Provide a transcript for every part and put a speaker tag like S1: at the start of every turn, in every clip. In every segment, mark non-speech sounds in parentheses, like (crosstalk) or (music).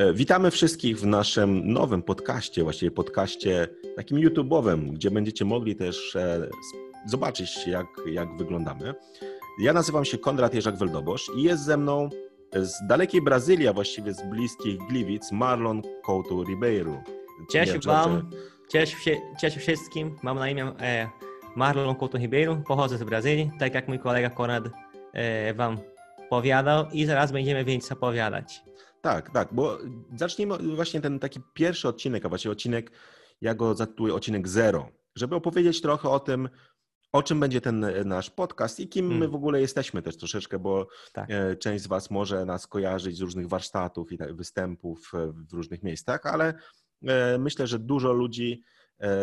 S1: E, witamy wszystkich w naszym nowym podcaście, właściwie podcaście takim YouTube'owym, gdzie będziecie mogli też e, zobaczyć, jak, jak wyglądamy. Ja nazywam się Konrad Jerzak-Weldobosz i jest ze mną z dalekiej Brazylii, a właściwie z bliskich Gliwic, Marlon Couto Ribeiro.
S2: Cześć wiem, Wam, cześć, cześć wszystkim. Mam na imię e, Marlon Couto Ribeiro, pochodzę z Brazylii, tak jak mój kolega Konrad e, Wam powiadał i zaraz będziemy więcej opowiadać.
S1: Tak, tak, bo zacznijmy właśnie ten taki pierwszy odcinek, a właściwie odcinek, ja go zatytułuję odcinek zero, żeby opowiedzieć trochę o tym, o czym będzie ten nasz podcast i kim my hmm. w ogóle jesteśmy też troszeczkę, bo tak. E, część z Was może nas kojarzyć z różnych warsztatów i występów e, w różnych miejscach, ale e, myślę, że dużo ludzi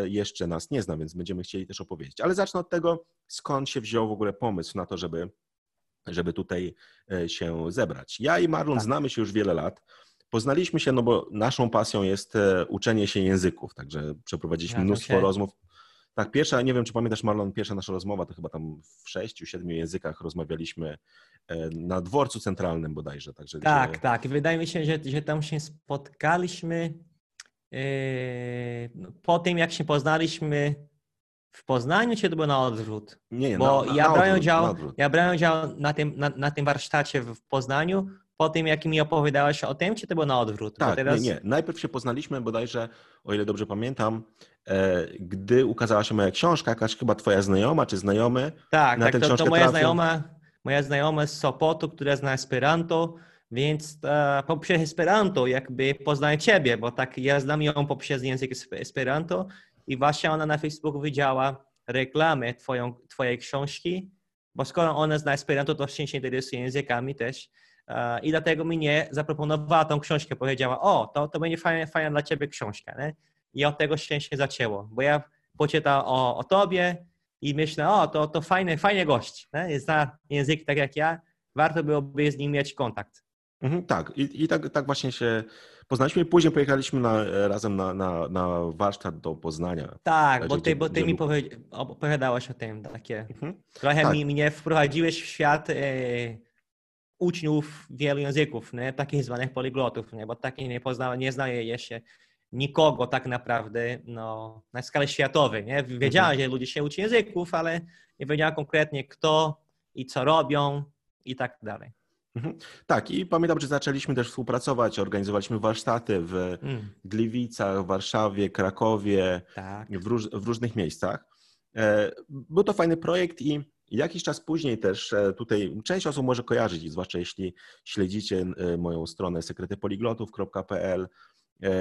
S1: jeszcze nas nie zna, więc będziemy chcieli też opowiedzieć. Ale zacznę od tego, skąd się wziął w ogóle pomysł na to, żeby żeby tutaj e, się zebrać. Ja i Marlon tak. znamy się już wiele lat. Poznaliśmy się, no bo naszą pasją jest e, uczenie się języków, także przeprowadziliśmy ja mnóstwo się... rozmów. Tak, pierwsza, nie wiem czy pamiętasz Marlon, pierwsza nasza rozmowa to chyba tam w sześciu, siedmiu językach rozmawialiśmy e, na dworcu centralnym bodajże. Także
S2: tak, tak. Wydaje mi się, że, że tam się spotkaliśmy no, po tym, jak się poznaliśmy w Poznaniu czy to było na odwrót?
S1: Nie,
S2: Bo
S1: na,
S2: ja,
S1: na
S2: brałem
S1: odwrót,
S2: udział,
S1: na odwrót.
S2: ja brałem udział na tym, na, na, tym warsztacie w Poznaniu, po tym jak mi opowiadałeś o tym, czy to było na odwrót?
S1: Tak, teraz... nie, nie. Najpierw się poznaliśmy bodajże, o ile dobrze pamiętam, e, gdy ukazała się moja książka, jakaś chyba twoja znajoma czy znajomy.
S2: Tak, tak to, to moja trafił. znajoma, moja znajoma z Sopotu, która zna Esperanto, więc e, poprzez Esperanto jakby poznaję ciebie, bo tak ja znam ją poprzez język Esperanto i właśnie ona na Facebooku widziała reklamę twoją, twojej książki, bo skoro ona zna Esperanto, to się interesuje językami też. Uh, I dlatego mnie zaproponowała tą książkę. Powiedziała, o, to, to będzie fajna, fajna dla ciebie książka. Nie? I od tego się, się zaczęło, bo ja poczytałem o, o tobie i myślę, o, to, to fajny, fajny gość. Nie? Zna język tak jak ja, warto byłoby z nim mieć kontakt.
S1: Mhm, tak, i, i tak, tak właśnie się poznaliśmy i później pojechaliśmy na, razem na, na, na warsztat do Poznania.
S2: Tak, bo ty, bo ty mi opowiadałeś o tym takie. Mhm. Trochę tak. mi, mnie wprowadziłeś w świat e, uczniów wielu języków, nie? takich zwanych poliglotów, nie? bo takich nie poznałem, nie znaję jeszcze nikogo tak naprawdę no, na skalę światowej. Nie? Wiedziałem, mhm. że ludzie się uczą języków, ale nie wiedziałem konkretnie kto i co robią i tak dalej.
S1: Mhm. Tak, i pamiętam, że zaczęliśmy też współpracować, organizowaliśmy warsztaty w mm. Gliwicach, Warszawie, Krakowie, tak. w, róż, w, różnych miejscach. E, był to fajny projekt i jakiś czas później też e, tutaj część osób może kojarzyć, zwłaszcza jeśli śledzicie e, moją stronę sekretypoliglotów.pl,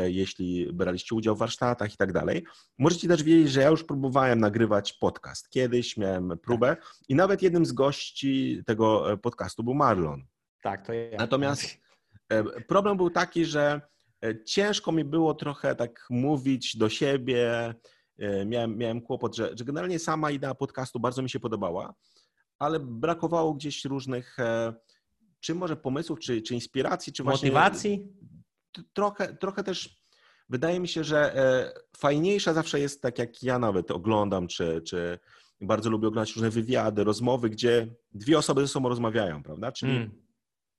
S1: jeśli braliście udział w warsztatach i tak dalej. Możecie też wiedzieć, że ja już próbowałem nagrywać podcast. Kiedyś miałem próbę tak. i nawet jednym z gości tego podcastu był Marlon.
S2: Tak, to ja.
S1: Natomiast e, problem był taki, że e, ciężko mi było trochę tak mówić do siebie. E, miałem, miałem kłopot, że, że generalnie sama idea podcastu bardzo mi się podobała, ale brakowało gdzieś różnych, czy może pomysłów, czy, czy inspiracji, czy
S2: właśnie. Motywacji?
S1: Trochę, trochę też wydaje mi się, że fajniejsza zawsze jest tak, jak ja nawet oglądam, czy, czy bardzo lubię oglądać różne wywiady, rozmowy, gdzie dwie osoby ze sobą rozmawiają, prawda? Czyli mm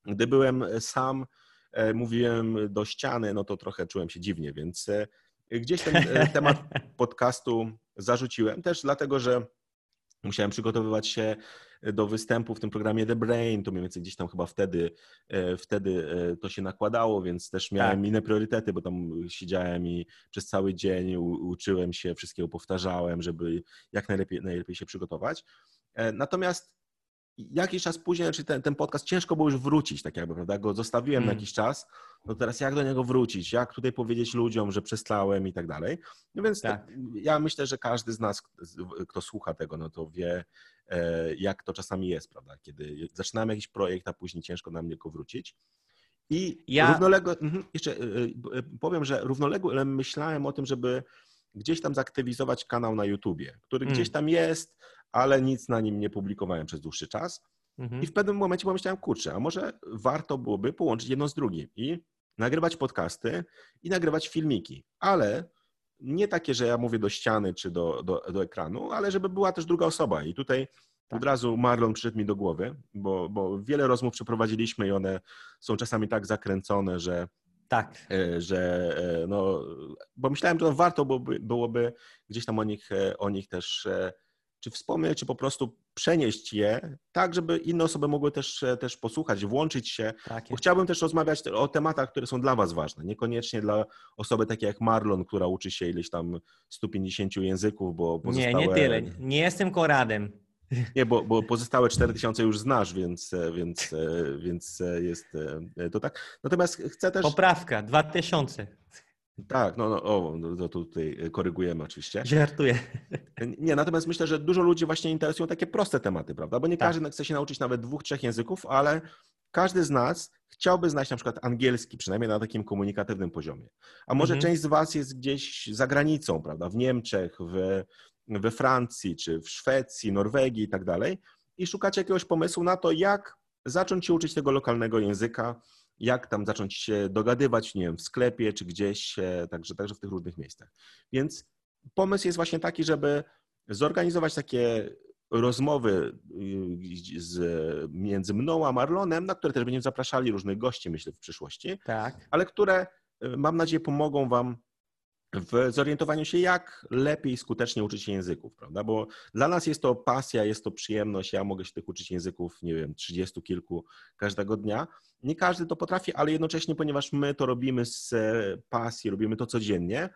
S1: gdy byłem sam, e, mówiłem do ściany, no to trochę czułem się dziwnie, więc e, gdzieś ten e, temat (laughs) podcastu zarzuciłem też dlatego, że musiałem przygotowywać się do występu w tym programie The Brain, to mniej więcej gdzieś tam chyba wtedy, wtedy to się nakładało, więc też miałem tak. inne priorytety, bo tam siedziałem i przez cały dzień uczyłem się, wszystkiego powtarzałem, żeby jak najlepiej, najlepiej się przygotować. Natomiast jakiś czas później, znaczy ten, ten podcast ciężko było już wrócić, tak jakby, prawda? Go zostawiłem mm. na jakiś czas, no teraz jak do niego wrócić? Jak tutaj powiedzieć ludziom, że przestałem i tak dalej? No więc tak. ja myślę, że każdy z nas, kto słucha tego, no to wie, e, jak to czasami jest, prawda? Kiedy zaczynamy jakiś projekt, a później ciężko nam niego wrócić. I ja... równolegle, mhm, jeszcze e, e, powiem, że równolegle myślałem o tym, żeby gdzieś tam zaktywizować kanał na YouTubie, który mm. gdzieś tam jest, ale nic na nim nie publikowałem przez dłuższy czas. Mhm. I w pewnym momencie pomyślałem, kurczę, a może warto byłoby połączyć jedno z drugim i nagrywać podcasty i nagrywać filmiki, ale nie takie, że ja mówię do ściany czy do, do, do ekranu, ale żeby była też druga osoba. I tutaj tak. od razu Marlon przyszedł mi do głowy, bo, bo wiele rozmów przeprowadziliśmy i one są czasami tak zakręcone, że
S2: Tak.
S1: Że no, bo myślałem, że warto byłoby, byłoby gdzieś tam o nich, o nich też czy wspomnieć, czy po prostu przenieść je tak, żeby inne osoby mogły też, też posłuchać, włączyć się. Tak bo chciałbym też rozmawiać o tematach, które są dla Was ważne, niekoniecznie dla osoby takiej jak Marlon, która uczy się ileś tam 150 języków, bo pozostałe...
S2: Nie, nie tyle. Nie jestem koradem.
S1: Nie, bo, bo pozostałe 4000 już znasz, więc, więc, więc jest to tak. Natomiast chcę też...
S2: Poprawka, 2000.
S1: Tak, no, no o, no, no tutaj korygujemy oczywiście.
S2: Żartuję.
S1: Nie, natomiast myślę, że dużo ludzi właśnie interesują takie proste tematy, prawda? Bo nie tak. każdy chce się nauczyć nawet dwóch, trzech języków, ale każdy z nas chciałby znać na przykład angielski, przynajmniej na takim komunikatywnym poziomie. A może mhm. część z Was jest gdzieś za granicą, prawda? W Niemczech, w, we Francji, czy w Szwecji, Norwegii i tak dalej. I szukacie jakiegoś pomysłu na to, jak zacząć się uczyć tego lokalnego języka, jak tam zacząć się dogadywać, nie wiem, w sklepie czy gdzieś, także, także w tych różnych miejscach. Więc pomysł jest właśnie taki, żeby zorganizować takie rozmowy y, z, między mną a Marlonem, na które też będziemy zapraszali różnych gości, myślę, w przyszłości,
S2: tak.
S1: ale które y, mam nadzieję pomogą Wam w zorientowaniu się, jak lepiej skutecznie uczyć się języków, prawda? Bo dla nas jest to pasja, jest to przyjemność. Ja mogę się tych uczyć języków, nie wiem, trzydziestu kilku każdego dnia. Nie każdy to potrafi, ale jednocześnie, ponieważ my to robimy z e, pasji, robimy to codziennie,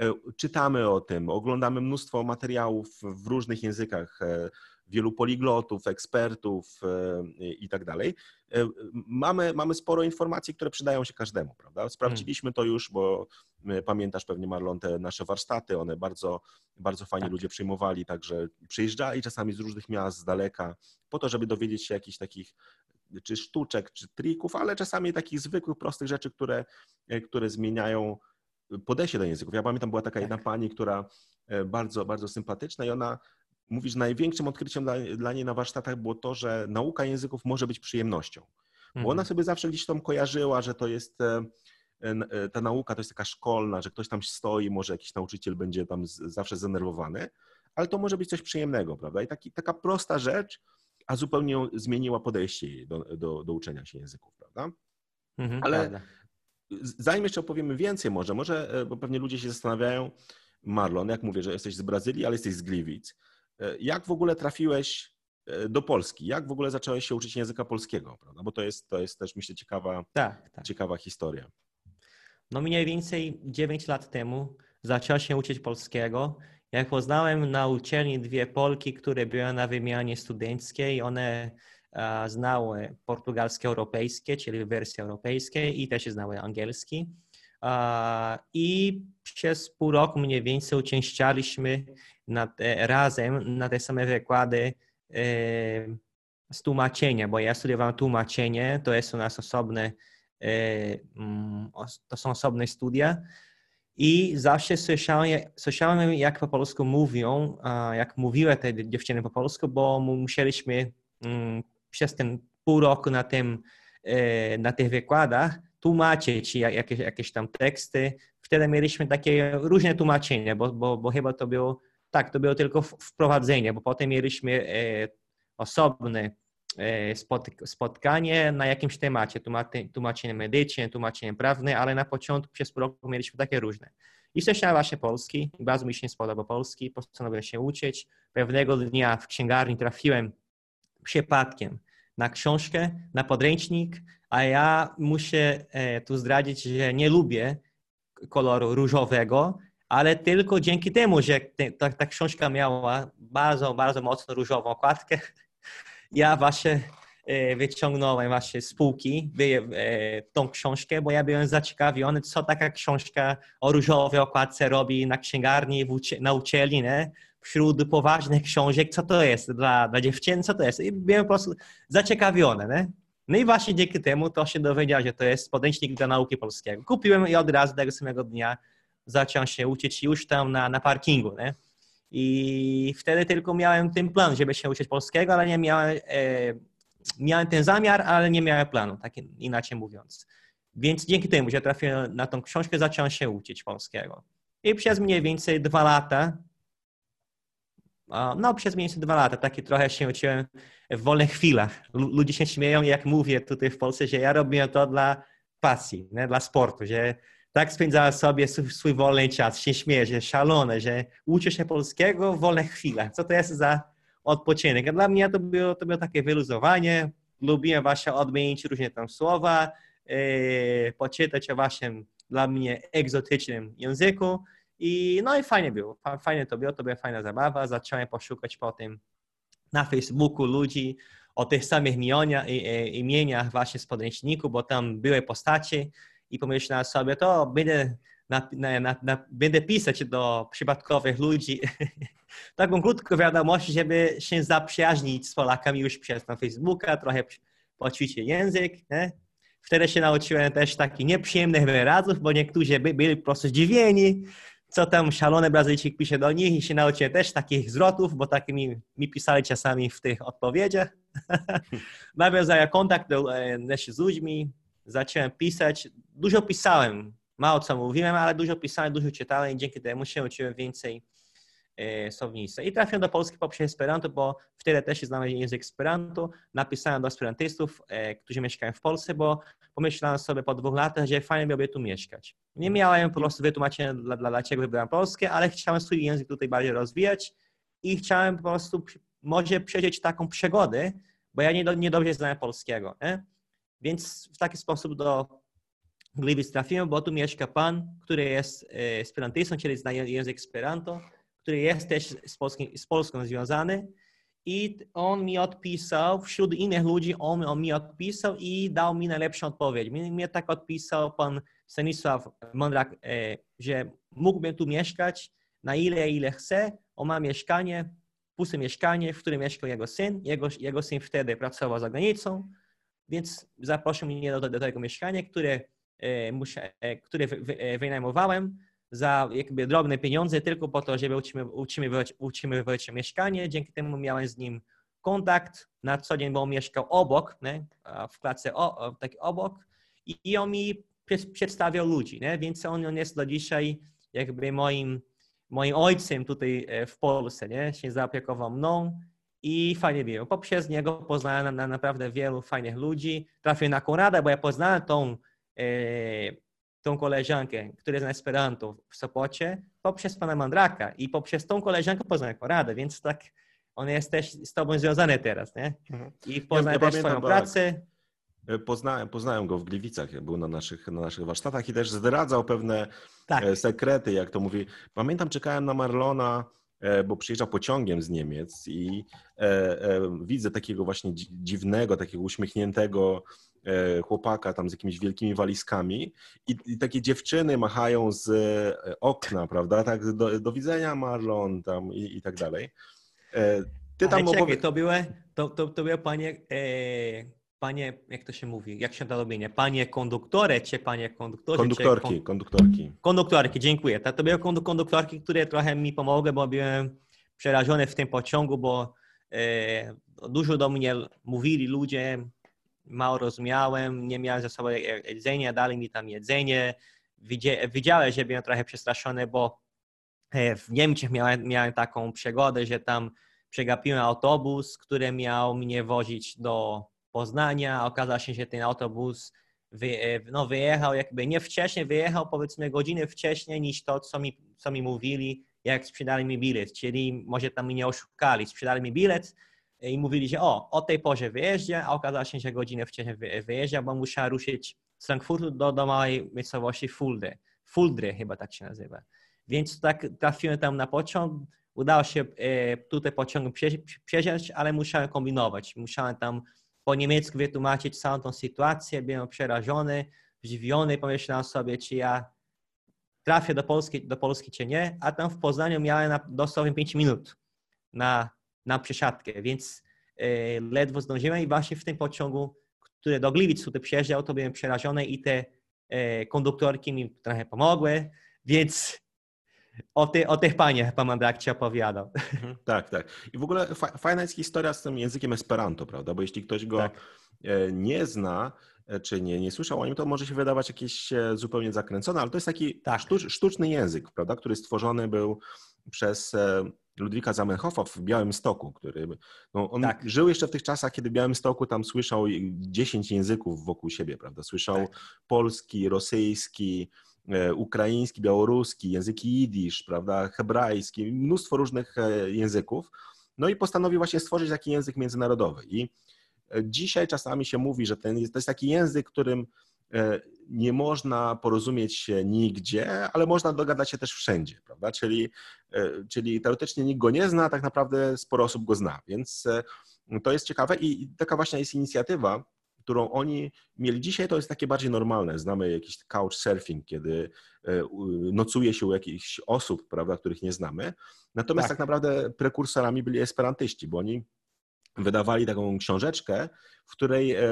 S1: e, czytamy o tym, oglądamy mnóstwo materiałów w różnych językach, e, wielu poliglotów, ekspertów i tak dalej. Mamy, mamy sporo informacji, które przydają się każdemu, prawda? Sprawdziliśmy to już, bo pamiętasz pewnie Marlon te nasze warsztaty, one bardzo, bardzo fajnie tak. ludzie przyjmowali, także przyjeżdżali czasami z różnych miast, z daleka, po to, żeby dowiedzieć się jakichś takich czy sztuczek, czy trików, ale czasami takich zwykłych, prostych rzeczy, które, które zmieniają podejście do języków. Ja pamiętam, była taka tak. jedna pani, która e, bardzo, bardzo sympatyczna i ona mówi, że największym odkryciem dla, dla niej na warsztatach było to, że nauka języków może być przyjemnością. Bo ona mhm. sobie zawsze gdzieś tam kojarzyła, że to jest e, e, ta nauka to jest taka szkolna, że ktoś tam stoi, może jakiś nauczyciel będzie tam zawsze zdenerwowany, ale to może być coś przyjemnego, prawda? I taki, taka prosta rzecz, a zupełnie zmieniła podejście do, do, do uczenia się języków, prawda? Mhm, Ale prawda. zanim jeszcze opowiemy więcej może, może, e, bo pewnie ludzie się zastanawiają, Marlon, jak mówię, że jesteś z Brazylii, ale jesteś z Gliwic. E, jak w ogóle trafiłeś e, do Polski? Jak w ogóle zacząłeś się uczyć języka polskiego? Prawda? Bo to jest, to jest też, myślę, ciekawa, tak, tak. ciekawa historia.
S2: No mniej więcej 9 lat temu zacząłem się uczyć polskiego jak poznałem na uczelni dwie Polki, które były na wymianie studenckiej, one znały portugalskie europejskie, czyli wersje europejskie i też znały angielski. I przez pół roku mniej więcej uczęszczaliśmy na te, razem na te same wykłady e, z tłumaczenia, bo ja studiowałem tłumaczenie, to jest u nas osobne, e, mm, to są osobne studia. I zawsze słyszałem, słyszałem, jak po polsku mówią, jak mówiły te dziewczyny po polsku, bo musieliśmy mm, przez ten pół roku na, tym, e, na tych wykładach tłumaczyć jakieś, jakieś tam teksty. Wtedy mieliśmy takie różne tłumaczenia, bo, bo, bo chyba to było, tak, to było tylko wprowadzenie, bo potem mieliśmy e, osobne E, spotkanie na jakimś temacie, tłumaczenie medyczne, tłumaczenie prawne, ale na początku przez roku mieliśmy takie różne. I słyszałem właśnie polski, bardzo mi się spodoba polski, postanowiłem się uczyć. Pewnego dnia w księgarni trafiłem przypadkiem na książkę, na podręcznik, a ja muszę e, tu zdradzić, że nie lubię koloru różowego, ale tylko dzięki temu, że ta, ta książka miała bardzo, bardzo mocno różową okładkę, (laughs) ja właśnie e, wyciągnąłem właśnie z półki e, tą książkę, bo ja byłem zaciekawiony, co taka książka o różowej okładce robi na księgarni, na uczelni, nie? wśród poważnych książek, co to jest dla, dla dziewczyn, co to jest. I byłem po prostu zaciekawiony. Nie? No i właśnie dzięki temu to się dowiedziałem, że to jest podręcznik dla nauki polskiego. Kupiłem i od razu tego samego dnia zacząłem się uczyć już tam na, na parkingu. Nie? I wtedy tylko miałem ten plan, żeby się uczyć polskiego, ale nie miałem, e, miałem ten zamiar, ale nie miałem planu, tak inaczej mówiąc. Więc dzięki temu, że trafiłem na tą książkę, zacząłem się uczyć polskiego. I przez mniej więcej dwa lata, no przez mniej więcej dwa lata, takie trochę się uczyłem w wolnych chwilach. Ludzie się śmieją, jak mówię tutaj w Polsce, że ja robię to dla pasji, nie? dla sportu, że tak spędzała sobie swój, swój wolny czas, się śmieje, że szalone, że uczy się polskiego w wolnych chwilach. Co to jest za odpoczynek? A dla mnie to było, to było takie wyluzowanie. Lubiłem właśnie odmienić różne tam słowa, yy, poczytać o waszym dla mnie egzotycznym języku. I no i fajnie było. Fajnie to było, to była fajna zabawa. Zacząłem poszukać potem na Facebooku ludzi o tych samych imieniach właśnie z podręczniku, bo tam były postacie i pomyślałem sobie, to będę, na, na, na, będę pisać do przypadkowych ludzi (laughs) taką krótką wiadomość, żeby się zaprzyjaźnić z Polakami już przez na Facebooka, trochę poćwiczyć język. Nie? Wtedy się nauczyłem też takich nieprzyjemnych wyrazów, bo niektórzy by, byli po prostu zdziwieni, co tam szalony Brazylijczyk pisze do nich i się nauczyłem też takich zwrotów, bo tak mi, mi pisali czasami w tych odpowiedziach. (laughs) Nawiązałem kontakt do, e, z ludźmi, zacząłem pisać. Dużo pisałem, mało co mówiłem, ale dużo pisałem, dużo czytałem i dzięki temu się uczyłem więcej e, słownictwa. I trafiłem do Polski poprzez Esperanto, bo wtedy też znam język Esperanto. Napisałem do esperantystów, e, którzy mieszkają w Polsce, bo pomyślałem sobie po dwóch latach, że fajnie byłoby tu mieszkać. Nie miałem po prostu wytłumaczenia, dla, dla, dlaczego wybrałem Polskę, ale chciałem swój język tutaj bardziej rozwijać i chciałem po prostu może przeżyć taką przygodę, bo ja nie, nie dobrze znam polskiego. Nie? Więc w taki sposób do Gliwic trafiłem, bo tu mieszka pan, który jest e, esperantystą, czyli zna język Esperanto, który jest też z, Polski, z Polską związany. I on mi odpisał, wśród innych ludzi on, on mi odpisał i dał mi najlepszą odpowiedź. Mnie, mnie tak odpisał pan Stanisław Mądrak, e, że mógłbym tu mieszkać na ile, ile chce. On ma mieszkanie, puste mieszkanie, w którym mieszkał jego syn. Jego, jego syn wtedy pracował za granicą więc zaprosił mnie do, do tego mieszkania, które, e, muszę, e, które wynajmowałem za jakby drobne pieniądze tylko po to, żeby utrzymywać, utrzymywać mieszkanie. Dzięki temu miałem z nim kontakt na co dzień, bo on mieszkał obok, nie? w klatce o, tak obok i, on mi przedstawiał ludzi, nie? więc on, on jest do dzisiaj jakby moim, moim ojcem tutaj w Polsce, nie? się zaopiekował mną i fajnie było. Poprzez niego poznałem na, naprawdę wielu fajnych ludzi. Trafiłem na Konrada, bo ja poznałem tą, e, tą koleżankę, która jest na Esperanto w Sopocie, poprzez pana Mandraka i poprzez tą koleżankę poznałem Konrada, więc tak on jest też z tobą związany teraz, nie? Mhm. I poznałem ja, ja też swoją pracę.
S1: E, poznałem, poznałem go w Gliwicach, był na naszych, na naszych warsztatach i też zdradzał pewne tak. E, sekrety, jak to mówi. Pamiętam, czekałem na Marlona, bo przyjeżdża pociągiem z Niemiec i e, e, widzę takiego właśnie dziwnego, takiego uśmiechniętego chłopaka tam z jakimiś wielkimi walizkami i, i takie dziewczyny machają z okna, prawda? Tak, do, do widzenia Marlon tam i, i tak dalej.
S2: Ty tam Ale czekaj, opowie... to były, to, to, to były panie, panie, jak to się mówi, jak się to robienie, panie konduktory, czy panie konduktorzy?
S1: Konduktorki,
S2: czy
S1: konduktorki.
S2: Konduktorki, dziękuję. To, były konduktorki, które trochę mi pomogły, bo byłem przerażony w tym pociągu, bo e, dużo do mnie mówili ludzie, mało rozumiałem, nie miałem ze sobą jedzenia, dali mi tam jedzenie. Widziałem, że byłem trochę przestraszony, bo e, w Niemczech miałem, miałem taką przygodę, że tam przegapiłem autobus, który miał mnie wozić do Poznania. Okazało się, że ten autobus wy, e, no, wyjechał jakby nie wcześniej, wyjechał powiedzmy godziny wcześniej niż to, co mi, co mi mówili, jak sprzedali mi bilet. Czyli może tam mnie oszukali, sprzedali mi bilet i mówili, że o, o tej porze wyjeżdża, a okazało się, że godzinę wcześniej wyjeżdża, bo musiał ruszyć z Frankfurtu do, do małej miejscowości Fuldy. Fuldry chyba tak się nazywa. Więc tak trafiłem tam na pociąg, udało się e, tutaj pociągiem przejść, ale musiałem kombinować. Musiałem tam po niemiecku wytłumaczyć całą tą sytuację. Byłem przerażony, zdziwiony, pomyślałem sobie, czy ja trafię do Polski, do Polski czy nie, a tam w Poznaniu miałem dosłownie 5 minut na, na przesiadkę, więc e, ledwo zdążyłem i właśnie w tym pociągu, który do Gliwic tutaj przyjeżdżał, to byłem przerażony i te e, konduktorki mi trochę pomogły, więc o, ty, o tych paniach pan Mandrak ci opowiadał.
S1: Mhm. Tak, tak. I w ogóle fajna jest historia z tym językiem Esperanto, prawda? Bo jeśli ktoś go tak. E, nie zna, e, czy nie, nie słyszał o nim, to może się wydawać jakieś e, zupełnie zakręcone, ale to jest taki tak. sztuczny język, prawda? Który stworzony był przez Ludwika Zamenhofa w Białymstoku, który no, on tak. żył jeszcze w tych czasach, kiedy w Białymstoku tam słyszał 10 języków wokół siebie, prawda? Słyszał tak. polski, rosyjski, ukraiński, białoruski, języki jidysz, prawda, hebrajski, mnóstwo różnych e, języków. No i postanowił właśnie stworzyć taki język międzynarodowy. I e, dzisiaj czasami się mówi, że ten, to jest taki język, którym E, nie można porozumieć się nigdzie, ale można dogadać się też wszędzie, prawda? Czyli, e, czyli teoretycznie nikt go nie zna, tak naprawdę sporo osób go zna, więc e, to jest ciekawe i taka właśnie jest inicjatywa, którą oni mieli dzisiaj, to jest takie bardziej normalne. Znamy jakiś couchsurfing, kiedy nocuje się u jakichś osób, prawda, których nie znamy. Natomiast tak, tak naprawdę prekursorami byli esperantyści, bo oni wydawali taką książeczkę, w której e,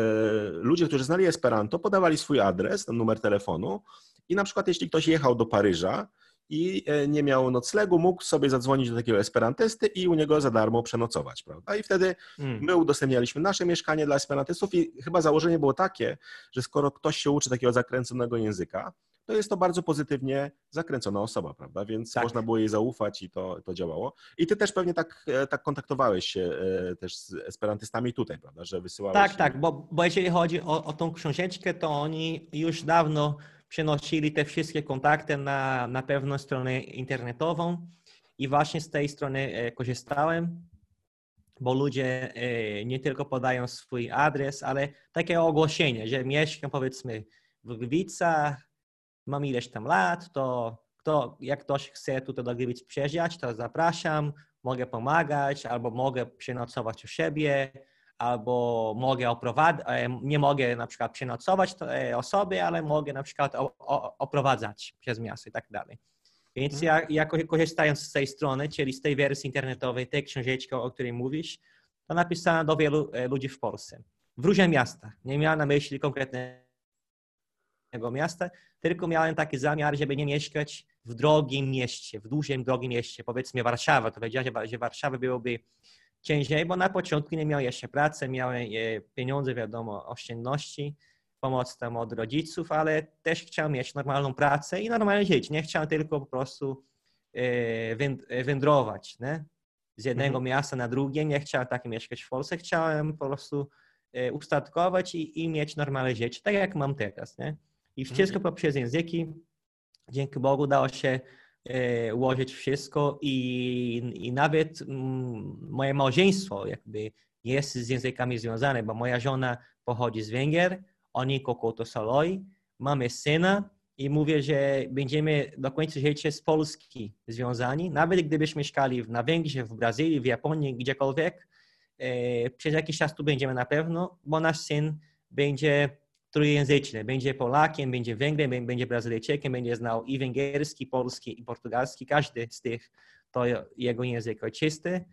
S1: ludzie, którzy znali Esperanto, podawali swój adres, numer telefonu i na przykład jeśli ktoś jechał do Paryża i e, nie miał noclegu, mógł sobie zadzwonić do takiego esperantysty i u niego za darmo przenocować, prawda? I wtedy hmm. my udostępnialiśmy nasze mieszkanie dla esperantystów i chyba założenie było takie, że skoro ktoś się uczy takiego zakręconego języka, to jest to bardzo pozytywnie zakręcona osoba, prawda? Więc tak. można było jej zaufać i to, to działało. I ty też pewnie tak, e, tak kontaktowałeś się e, też z esperantystami tutaj, prawda? Że wysyłałeś...
S2: Tak, tak, bo, bo jeżeli chodzi o, o tą książeczkę, to oni już dawno przenosili te wszystkie kontakty na, na pewną stronę internetową i właśnie z tej strony e, korzystałem, bo ludzie nie tylko podają swój adres, ale takie ogłoszenie, że mieszkam powiedzmy w Gliwicach, mam ileś tam lat, to kto, jak ktoś chce tutaj do Gliwic przyjeżdżać, to zapraszam, mogę pomagać, albo mogę przenocować u siebie, albo mogę oprowadzać, e, nie mogę na przykład przenocować e, osoby, ale mogę na przykład oprowadzać przez miasto i tak dalej. Więc ja, ja korzystając z tej strony, czyli z tej wersji internetowej, tej książeczki, o której mówisz, to napisałem do wielu e, ludzi w Polsce, w różnych miastach. Nie miałem na myśli konkretne miasta, tylko miałem taki zamiar, żeby nie mieszkać w drogim mieście, w dużym drogim mieście, powiedzmy Warszawa. To powiedziałem, że Warszawa byłoby ciężej, bo na początku nie miałem jeszcze pracy, miałem e, pieniądze, wiadomo, oszczędności, pomoc tam od rodziców, ale też chciałem mieć normalną pracę i normalnie żyć. Nie chciałem tylko po prostu e, e, wędrować nie? z jednego mhm. miasta na drugie. Nie chciałem tak mieszkać w Polsce. Chciałem po prostu ustatkować i, i mieć normalne życie, tak jak mam teraz. Nie? I mhm. wszystko poprzez języki. Dzięki Bogu udało się e, ułożyć wszystko i, i nawet mm, moje małżeństwo jakby jest z językami związane, bo moja żona pochodzi z Węgier, oni Kokoto Saloi, mamy syna i mówię, że będziemy do końca życia z Polski związani, nawet gdybyśmy mieszkali na Węgrzech, w Brazylii, w Japonii, gdziekolwiek, e, przez jakiś czas tu będziemy na pewno, bo nasz syn będzie trójjęzyczny. Będzie Polakiem, będzie Węgrem, będzie Brazylijczykiem, będzie znał i węgierski, polski i portugalski. Każdy z tych to jego język ojczysty.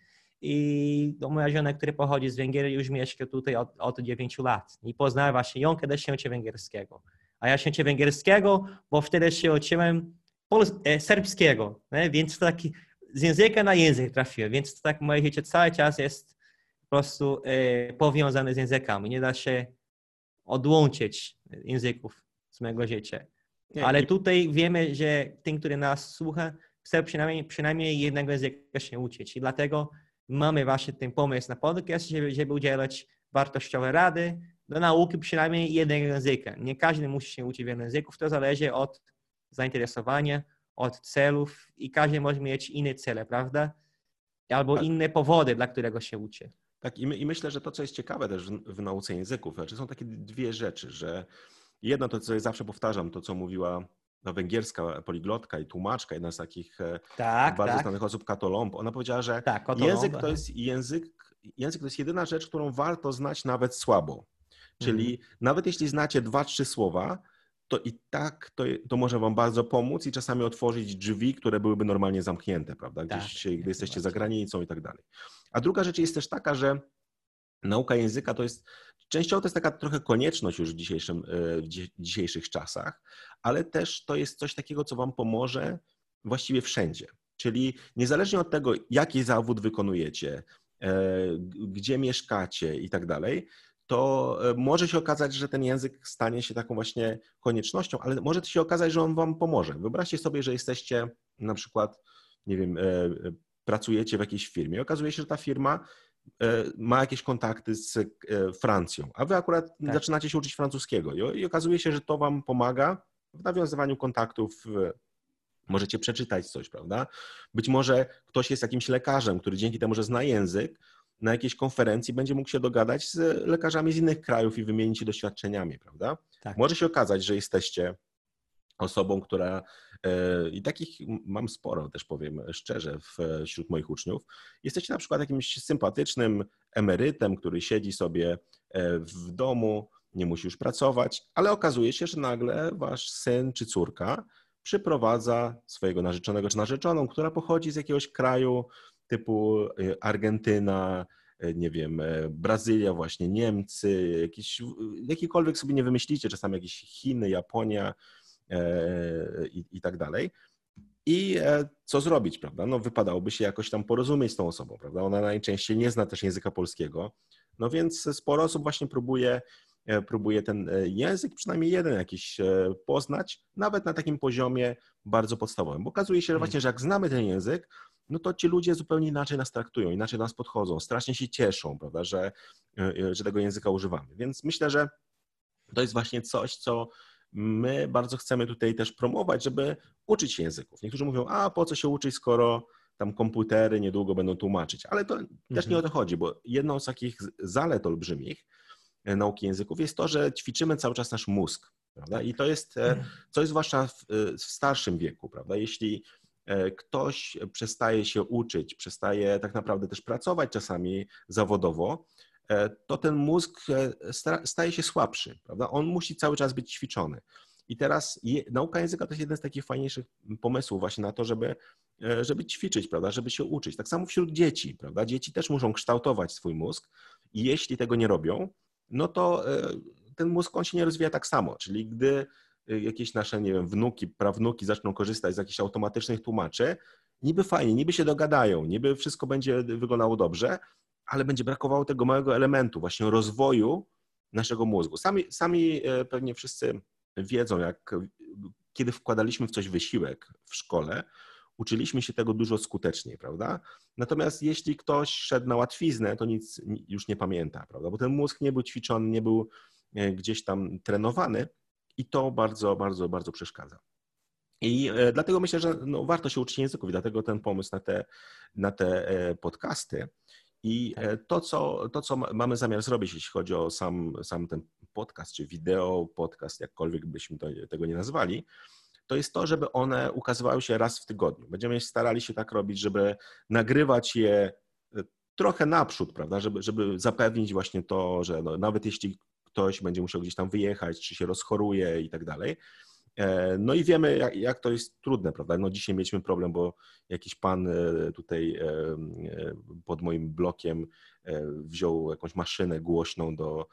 S2: I do moja żona, która pochodzi z Węgier, już mieszka tutaj od, od 9 lat. I poznała właśnie ją, kiedy się uczy węgierskiego. A ja się uczę węgierskiego, bo wtedy się uczyłem pol- e, serbskiego. Nie? Więc to taki z języka na język trafiłem. Więc tak moje życie cały czas jest po prostu e, powiązane z językami. Nie da się odłączyć języków z mojego życia. Ale tutaj wiemy, że ten, który nas słucha, chce przynajmniej, przynajmniej jednego języka się uczyć. I dlatego mamy właśnie ten pomysł na podcast, żeby, żeby udzielać wartościowe rady do nauki przynajmniej jednego języka. Nie każdy musi się uczyć wielu języków, to zależy od zainteresowania, od celów i każdy może mieć inne cele, prawda? Albo tak. inne powody, dla którego się uczy.
S1: Tak, i, my, i myślę, że to, co jest ciekawe też w, w nauce języków, znaczy są takie dwie rzeczy, że jedno to, co ja zawsze powtarzam, to, co mówiła no, węgierska poliglotka i tłumaczka, jedna z takich e, tak, bardzo tak. znanych osób, Katolomb, ona powiedziała, że tak, język to jest język, język to jest jedyna rzecz, którą warto znać nawet słabo. Czyli mhm. nawet jeśli znacie dwa, trzy słowa, to i tak to, to może Wam bardzo pomóc i czasami otworzyć drzwi, które byłyby normalnie zamknięte, prawda? Gdzieś, tak, gdy jesteście za granicą i tak dalej. A druga rzecz jest też taka, że nauka języka to jest częściowo to jest taka trochę konieczność już w, dzisiejszym, e, w dzisiejszych czasach, ale też to jest coś takiego, co Wam pomoże właściwie wszędzie. Czyli niezależnie od tego, jaki zawód wykonujecie, e, gdzie mieszkacie i tak dalej, to e, może się okazać, że ten język stanie się taką właśnie koniecznością, ale może się okazać, że on wam pomoże. Wyobraźcie sobie, że jesteście na przykład, nie wiem, e, pracujecie w jakiejś firmie. Okazuje się, że ta firma e, ma jakieś kontakty z e, Francją, a wy akurat tak. zaczynacie się uczyć francuskiego i okazuje się, że to wam pomaga w nawiązywaniu kontaktów możecie przeczytać coś, prawda? Być może ktoś jest jakimś lekarzem, który dzięki temu, że zna język, na jakiejś konferencji będzie mógł się dogadać z lekarzami z innych krajów i wymienić się doświadczeniami, prawda? Tak. Może się okazać, że jesteście osobą, która e, i takich mam sporo, też powiem szczerze, wśród moich uczniów. Jesteście na przykład jakimś sympatycznym emerytem, który siedzi sobie e, w domu, nie musi już pracować, ale okazuje się, że nagle wasz syn czy córka przyprowadza swojego narzeczonego czy narzeczoną, która pochodzi z jakiegoś kraju typu y, Argentyna, y, nie wiem, y, Brazylia, właśnie Niemcy, jakieś, jakikolwiek sobie nie wymyślicie, czasami jakieś Chiny, Japonia i, i tak dalej. I e, co zrobić, prawda? No wypadałoby się jakoś tam porozumieć z tą osobą, prawda? Ona najczęściej nie zna też języka polskiego, no więc sporo osób właśnie próbuje E, próbuje ten e, język, przynajmniej jeden jakiś e, poznać, nawet na takim poziomie bardzo podstawowym. Bo okazuje się, że właśnie, że jak znamy ten język, no to ci ludzie zupełnie inaczej nas traktują, inaczej nas podchodzą, strasznie się cieszą, prawda, że, że tego języka używamy. Więc myślę, że to jest właśnie coś, co my bardzo chcemy tutaj też promować, żeby uczyć się języków. Niektórzy mówią, a po co się uczyć, skoro tam komputery niedługo będą tłumaczyć, ale to mhm. też nie o to chodzi, bo jedną z takich zalet olbrzymich E, nauki języków jest to, że ćwiczymy cały czas nasz mózg. Prawda? I to jest e, coś zwłaszcza w, e, w starszym wieku. Prawda? Jeśli ktoś przestaje się uczyć, przestaje tak naprawdę też pracować czasami zawodowo, to ten mózg staje się słabszy. Prawda? On musi cały czas być ćwiczony. I teraz je, nauka języka to jest jeden z takich fajniejszych pomysłów właśnie na to, żeby, żeby ćwiczyć, prawda, żeby się uczyć. Tak samo wśród dzieci, prawda? Dzieci też muszą kształtować swój mózg i jeśli tego nie robią, no to e, ten mózg on się nie rozwija tak samo. Czyli gdy e, jakieś nasze, nie wiem, wnuki, prawnuki zaczną korzystać z jakichś automatycznych tłumaczy, niby fajnie, niby się dogadają, niby wszystko będzie wyglądało dobrze, ale będzie brakowało tego małego elementu właśnie rozwoju naszego mózgu. Sami, sami e, pewnie wszyscy wiedzą, jak kiedy wkładaliśmy w coś wysiłek w szkole, uczyliśmy się tego dużo skuteczniej, prawda? Natomiast jeśli ktoś szedł na łatwiznę, to nic już nie pamięta, prawda? Bo ten mózg nie był ćwiczony, nie był e, gdzieś tam trenowany i to bardzo, bardzo, bardzo przeszkadza. I e, dlatego myślę, że no, warto się uczyć języków i dlatego ten pomysł na te, na te e, podcasty. I to co, to, co mamy zamiar zrobić, jeśli chodzi o sam, sam ten podcast, czy wideo, podcast, jakkolwiek byśmy to, tego nie nazwali, to jest to, żeby one ukazywały się raz w tygodniu. Będziemy starali się tak robić, żeby nagrywać je e, trochę naprzód, prawda, żeby, żeby zapewnić właśnie to, że no, nawet jeśli ktoś będzie musiał gdzieś tam wyjechać, czy się rozchoruje i tak dalej, E, no i wiemy, jak, jak, to jest trudne, prawda? No dzisiaj mieliśmy problem, bo jakiś pan e, tutaj e, pod moim blokiem wziął jakąś maszynę głośną do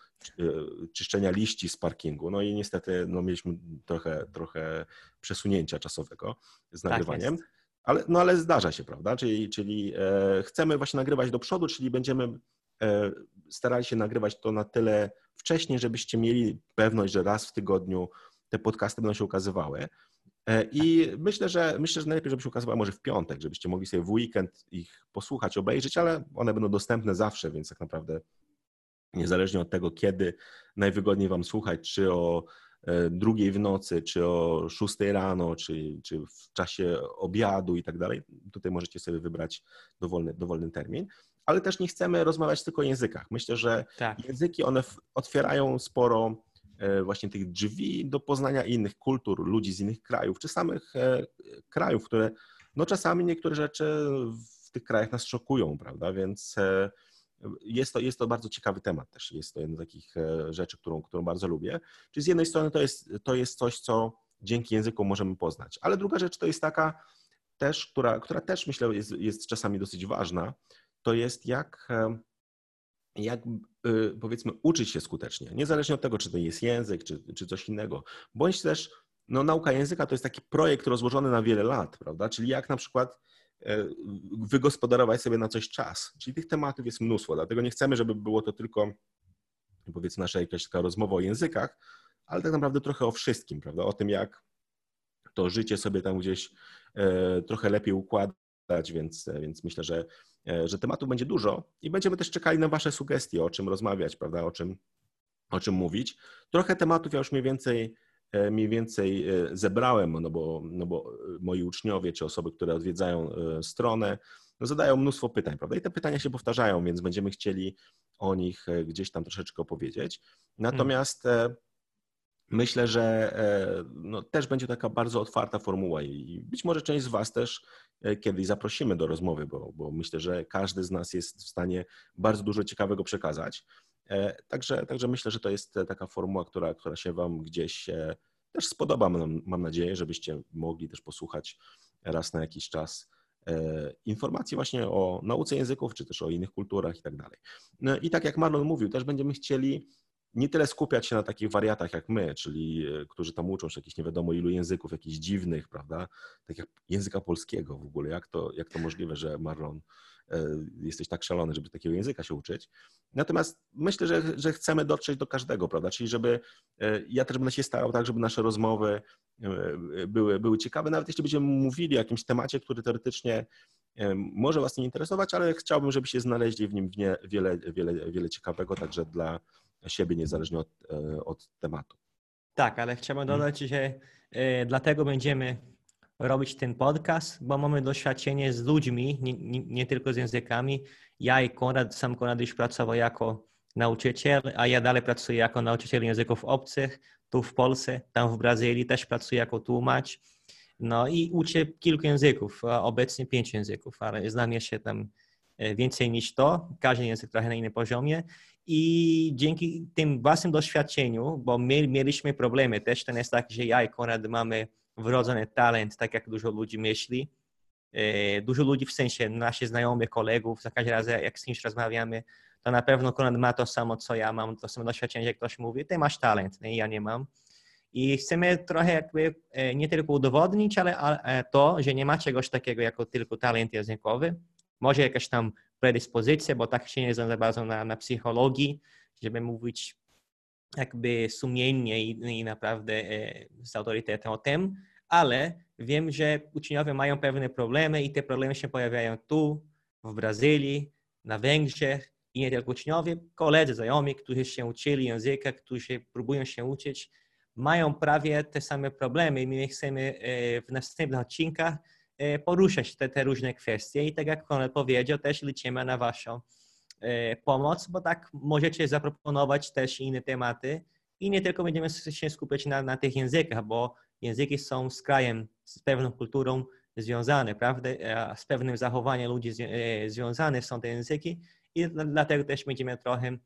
S1: czyszczenia liści z parkingu. No i niestety no mieliśmy trochę, trochę przesunięcia czasowego z tak nagrywaniem. Tak ale, no ale zdarza się, prawda? Czyli, czyli chcemy właśnie nagrywać do przodu, czyli będziemy starali się nagrywać to na tyle wcześniej, żebyście mieli pewność, że raz w tygodniu te podcasty będą się ukazywały. E, I myślę, że myślę, że najlepiej, żeby się ukazywały może w piątek, żebyście mogli sobie w weekend ich posłuchać, obejrzeć, ale one będą dostępne zawsze, więc tak naprawdę niezależnie od tego, kiedy najwygodniej Wam słuchać, czy o drugiej w nocy, czy o szóstej rano, czy, czy w czasie obiadu i tak dalej, tutaj możecie sobie wybrać dowolny, dowolny termin. Ale też nie chcemy rozmawiać tylko o językach. Myślę, że tak. języki one otwierają sporo E, właśnie tych drzwi do poznania innych kultur, ludzi z innych krajów, czy samych e, krajów, które no czasami niektóre rzeczy w tych krajach nas szokują, prawda, więc e, jest to, jest to bardzo ciekawy temat też, jest to jedna z takich rzeczy, którą, którą bardzo lubię. Czyli z jednej strony to jest, to jest coś, co dzięki języku możemy poznać, ale druga rzecz to jest taka też, która, która też myślę jest, jest czasami dosyć ważna, to jest jak jak y, powiedzmy uczyć się skutecznie, niezależnie od tego, czy to jest język, czy, czy coś innego, bądź też no, nauka języka to jest taki projekt rozłożony na wiele lat, prawda? Czyli jak na przykład e, wygospodarować sobie na coś czas. Czyli tych tematów jest mnóstwo, dlatego nie chcemy, żeby było to tylko powiedzmy nasza jakaś taka rozmowa o językach, ale tak naprawdę trochę o wszystkim, prawda? O tym, jak to życie sobie tam gdzieś e, trochę lepiej układać więc, więc myślę, że, że tematów będzie dużo i będziemy też czekali na Wasze sugestie, o czym rozmawiać, prawda, o czym, o czym mówić. Trochę tematów ja już mniej więcej mniej więcej zebrałem, no bo, no bo moi uczniowie czy osoby, które odwiedzają stronę, no zadają mnóstwo pytań, prawda? I te pytania się powtarzają, więc będziemy chcieli o nich gdzieś tam troszeczkę opowiedzieć. Natomiast hmm. myślę, że no, też będzie taka bardzo otwarta formuła i być może część z Was też kiedyś zaprosimy do rozmowy, bo, bo myślę, że każdy z nas jest w stanie bardzo dużo ciekawego przekazać. Także, także myślę, że to jest taka formuła, która, która się Wam gdzieś też spodoba, mam, nadzieję, żebyście mogli też posłuchać raz na jakiś czas E, informacji właśnie o nauce języków, czy też o innych kulturach i tak dalej. No I tak jak Marlon mówił, też będziemy chcieli nie tyle skupiać się na takich wariatach jak my, czyli e, którzy tam uczą się jakichś nie wiadomo ilu języków, jakichś dziwnych, prawda, tak jak języka polskiego w ogóle, jak to, jak to możliwe, że Marlon e, jesteś tak szalony, żeby takiego języka się uczyć. Natomiast myślę, że, że chcemy dotrzeć do każdego, prawda, czyli żeby, ja też będę się starał tak, żeby nasze rozmowy były, były ciekawe, nawet jeśli będziemy mówili o jakimś temacie, który teoretycznie może Was nie interesować, ale chciałbym, żebyście znaleźli w nim wiele, wiele, wiele ciekawego, także dla siebie, niezależnie od, e, od tematu.
S2: Tak, ale chciałbym mhm. dodać, że e, dlatego będziemy robić ten podcast, bo mamy doświadczenie z ludźmi, nie, nie, nie, tylko z językami. Ja i Konrad, sam Konrad już pracował jako nauczyciel, a ja dalej pracuję jako nauczyciel języków obcych tu w Polsce, tam w Brazylii też pracuję jako tłumacz. No i uczę kilku języków, obecnie pięć języków, ale znam jeszcze tam e, więcej niż to, każdy język trochę na innym poziomie. I dzięki tym własnym doświadczeniu, bo my mieliśmy problemy, też to jest tak, że ja i Konrad mamy wrodzony talent, tak jak dużo ludzi myśli. E, dużo ludzi w sensie nasi znajomych, kolegów, za każdym razem jak z kimś rozmawiamy, to na pewno Konrad ma to samo, co ja mam, to samo doświadczenie, jak ktoś mówi, ty masz talent, nie? ja nie mam. I chcemy trochę jakby e, nie tylko udowodnić, ale e, to, że nie ma czegoś takiego jako tylko talent językowy. Może jakaś tam predyspozycja, bo tak się nie znam za bardzo na, na psychologii, żeby mówić jakby sumiennie i, i naprawdę e, z autorytetem o tym, ale wiem, że uczniowie mają pewne problemy i te problemy się pojawiają tu, w Brazylii, na Węgrzech, i nie tylko uczniowie, koledzy, znajomi, którzy się uczyli języka, którzy próbują się uczyć, mają prawie te same problemy i my chcemy e, w następnych odcinkach e, poruszać te, te różne kwestie i tak jak Konrad powiedział, też liczymy na Waszą pomoc, bo tak możecie zaproponować też inne tematy i nie tylko będziemy się skupiać na, na tych językach, bo języki są z krajem, z pewną kulturą związane, prawda? Z pewnym zachowaniem ludzi związane są te języki i dlatego też będziemy trochę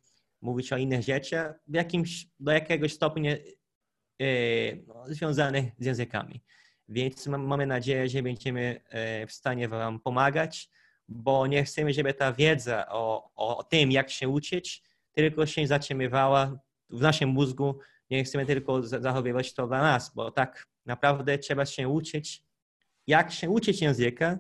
S2: mówić o innych rzeczach, w jakimś, do jakiegoś stopnia e, no, związanych z językami. Więc mamy nadzieję, że będziemy e, w stanie Wam pomagać, bo nie chcemy, żeby ta wiedza o, o tym, jak się uczyć, tylko się zatrzymywała w naszym mózgu. Nie chcemy tylko zachowywać to dla nas, bo tak naprawdę trzeba się uczyć, jak się uczyć języka,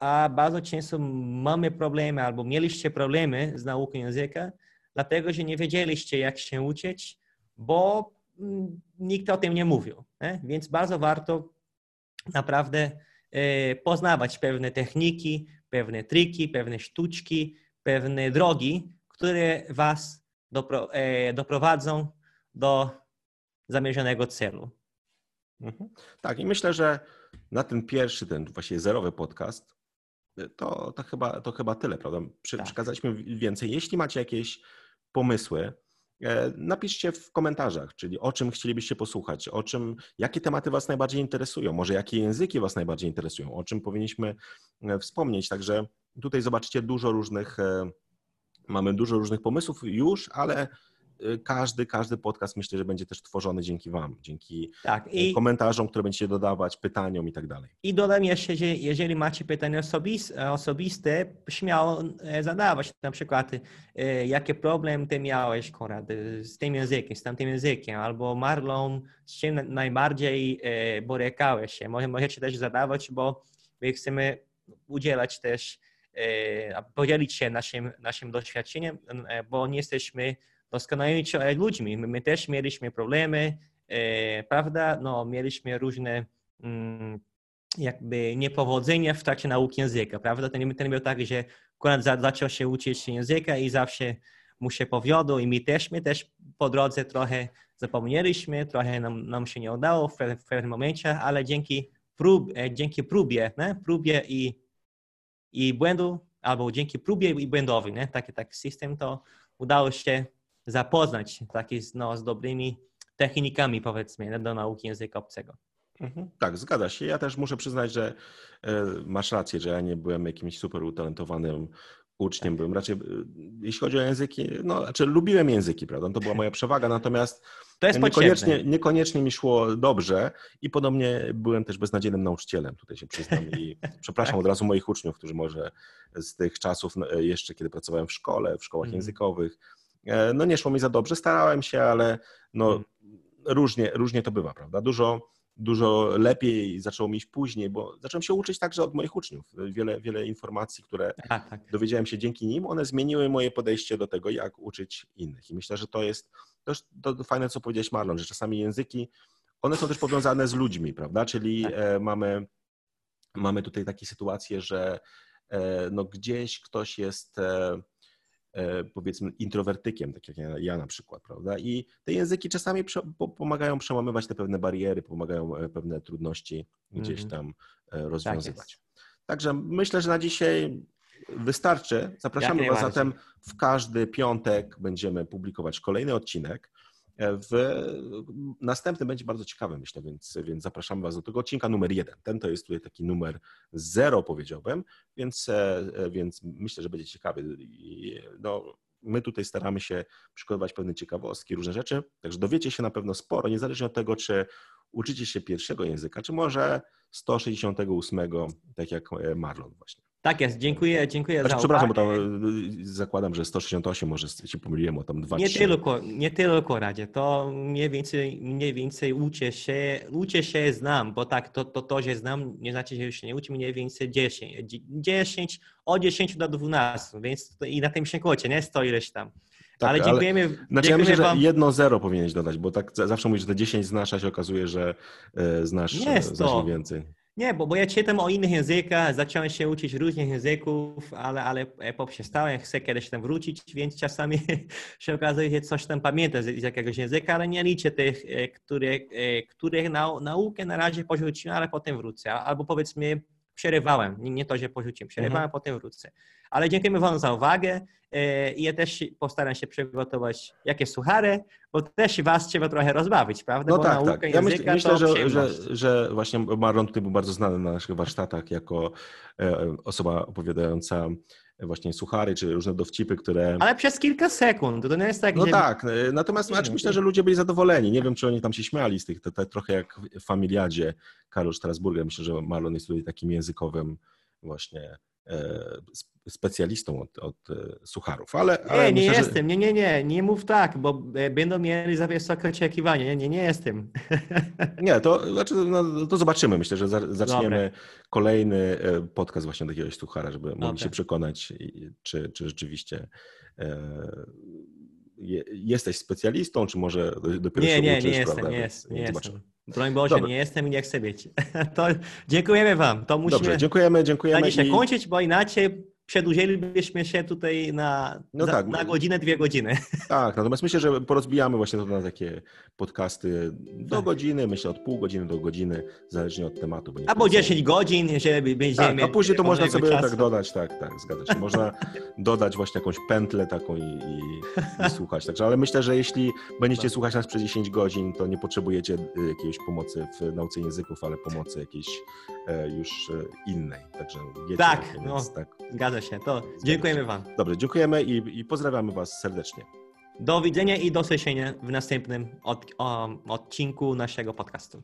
S2: a bardzo często mamy problemy albo mieliście problemy z nauką języka, dlatego że nie wiedzieliście, jak się uczyć, bo mm, nikt o tym nie mówił. Nie? Więc bardzo warto naprawdę e, poznawać pewne techniki, pewne triki, pewne sztuczki, pewne drogi, które Was dopro, e, doprowadzą do zamierzonego celu.
S1: Mhm. Tak, i myślę, że na ten pierwszy, ten właśnie zerowy podcast to, to, chyba, to chyba tyle, prawda? Przy, tak. Przekazaliśmy więcej. Jeśli macie jakieś pomysły, e, napiszcie w komentarzach, czyli o czym chcielibyście posłuchać, o czym, jakie tematy Was najbardziej interesują, może jakie języki Was najbardziej interesują, o czym powinniśmy e, wspomnieć. Także tutaj zobaczycie dużo różnych, e, mamy dużo różnych pomysłów już, ale każdy, każdy podcast myślę, że będzie też tworzony dzięki Wam, dzięki tak, i, komentarzom, które będziecie dodawać, pytaniom i tak dalej.
S2: I dodam jeszcze, że jeżeli macie pytania osobiste, osobiste śmiało e, zadawać. Na przykład, e, jaki problem ty miałeś, Konrad, e, z tym językiem, z tamtym językiem, albo Marlon, z czym najbardziej borykałeś się. Możecie też zadawać, bo my chcemy udzielać też, podzielić się naszym, naszym doświadczeniem, bo nie jesteśmy doskonałymi ludźmi. My, też mieliśmy problemy, e, prawda? No, mieliśmy różne mm, jakby niepowodzenie w trakcie nauki języka, prawda? To nie było tak, że akurat za, zaczął się uczyć języka i zawsze mu się powiodło i my też, my też po drodze trochę zapomnieliśmy, trochę nam, nam się nie udało w, w pewnym momencie, ale dzięki, prób, e, dzięki próbie, nie? próbie i, i błędu, albo dzięki próbie i błędowi, nie? Taki, taki system, to udało się zapoznać taki, no, z dobrymi technikami, powiedzmy, do nauki języka obcego.
S1: Mhm. Tak, zgadza się. Ja też muszę przyznać, że e, masz rację, że ja nie byłem jakimś super utalentowanym uczniem, byłem raczej, e, jeśli chodzi o języki, no, znaczy lubiłem języki, prawda, to była moja przewaga, natomiast niekoniecznie, niekoniecznie mi szło dobrze i podobnie byłem też beznadziejnym nauczycielem, tutaj się przyznam i (laughs) przepraszam od razu moich uczniów, którzy może z tych czasów, no, jeszcze kiedy pracowałem w szkole, w szkołach mm. językowych, e, no nie szło mi za dobrze, starałem się, ale no mm. różnie, różnie to bywa, prawda, dużo dużo lepiej zaczęło mi iść później, bo zacząłem się uczyć także od moich uczniów. Wiele, wiele informacji, które tak, tak. dowiedziałem się dzięki nim, one zmieniły moje podejście do tego, jak uczyć innych. I myślę, że to jest też to fajne, co powiedziałeś Marlon, że czasami języki, one są też powiązane z ludźmi, prawda? Czyli tak. E, mamy, mamy tutaj takie sytuacje, że e, no gdzieś ktoś jest e, E, powiedzmy introwertykiem, tak jak ja, ja, na przykład, prawda? I te języki czasami pomagają przełamywać te pewne bariery, pomagają e, pewne trudności gdzieś mhm. tam e, rozwiązywać. Tak Także myślę, że na dzisiaj wystarczy. Zapraszamy Was zatem w każdy piątek będziemy publikować kolejny odcinek. W następnym będzie bardzo ciekawy, myślę, więc, więc zapraszamy Was do tego odcinka numer jeden. Ten to jest tutaj taki numer zero, powiedziałbym, więc, e, więc myślę, że będzie ciekawy. No, my tutaj staramy się przygotować pewne ciekawostki, różne rzeczy, także dowiecie się na pewno sporo, niezależnie od tego, czy uczycie się pierwszego języka, czy może 168, tak jak e, Marlon właśnie.
S2: Tak jest, dziękuję, dziękuję znaczy,
S1: za Przepraszam, bo tam e, zakładam, że 168, może się pomyliłem o tam 2
S2: Nie 3. tylko, nie tylko Radzie, to mniej więcej, mniej więcej uczę się, uczę się znam, bo tak, to, to, to, że znam, nie znaczy, że już się nie uczy, mniej więcej 10, 10 od 10 do 12, więc i na tym się kłocie, nie? Sto ileś tam. Tak, ale dziękujemy. Ale,
S1: znaczy dziękujemy ja myślę, wam. że jedno zero powinieneś dodać, bo tak zawsze mówisz, że te 10 znasz, a się okazuje, że e, znasz Jest znacznie więcej.
S2: Nie, bo, bo ja czytam o innych językach, zacząłem się uczyć różnych języków, ale, ale poprzestałem, chcę kiedyś tam wrócić, więc czasami (laughs) się okazuje, że coś tam pamiętam z, z jakiegoś języka, ale nie liczę tych, e, których, e, których nau, naukę na razie porzuciłem, ale potem wrócę. Albo powiedzmy przerywałem, nie, nie to, że porzuciłem, przerywałem, mhm. potem wrócę. Ale dziękujemy Wam za uwagę e, i ja też postaram się przygotować jakieś suchary, bo też Was trzeba trochę rozbawić, prawda?
S1: No
S2: bo
S1: tak, tak. Ja myśl, myślę, że, że, że, właśnie Marlon tutaj był bardzo znany na naszych warsztatach jako e, osoba opowiadająca właśnie suchary, czy różne dowcipy, które...
S2: Ale przez kilka sekund, to nie jest tak,
S1: No tak, e, natomiast znaczy, myślę, że ludzie byli zadowoleni. Nie wiem, czy oni tam się śmiali z tych, to, to trochę jak w Familiadzie Karol Strasburga. Myślę, że Marlon jest tutaj takim językowym właśnie specjalistą od, od e, sucharów, ale... ale
S2: nie, nie myślę, jestem, że... nie, nie, nie, nie mów tak, bo e, będą mieli za wysokie oczekiwania, nie, nie, nie jestem. (laughs)
S1: Nie, to, znaczy, no, to zobaczymy, myślę, że zaczniemy Dobre. kolejny podcast właśnie takiego suchara, żeby mogli się przekonać, czy, czy rzeczywiście jesteś specjalistą, czy może dopiero
S2: nie,
S1: się
S2: nie,
S1: uczysz,
S2: nie jestem, nie, jest, nie jestem. Broń Boże, Dobra. nie jestem i nie chcę być. (laughs) To dziękujemy Wam. To musimy
S1: Dobrze, dziękujemy, dziękujemy.
S2: Na dzisiaj i... kończyć, bo inaczej przedłużylibyśmy się tutaj na, no za, tak. na godzinę, dwie godziny.
S1: Tak, natomiast myślę, że porozbijamy właśnie to na takie podcasty do tak. godziny, myślę od pół godziny do godziny, zależnie od tematu.
S2: Albo 10 godzin, jeżeli będziemy...
S1: Tak, a później to można sobie czasu. tak dodać, tak, tak, zgadza się. Można (laughs) dodać właśnie jakąś pętlę taką i, i, i słuchać. Także, ale myślę, że jeśli będziecie tak. słuchać nas przez 10 godzin, to nie potrzebujecie y, jakiejś pomocy w nauce języków, ale pomocy jakiejś e, już e, innej. Także
S2: wiecie, tak, no, tak, zgadza się. To dziękujemy Wam.
S1: Dobrze, dziękujemy i, i pozdrawiamy Was serdecznie.
S2: Do widzenia i do słyszenia w następnym od, um, odcinku naszego podcastu.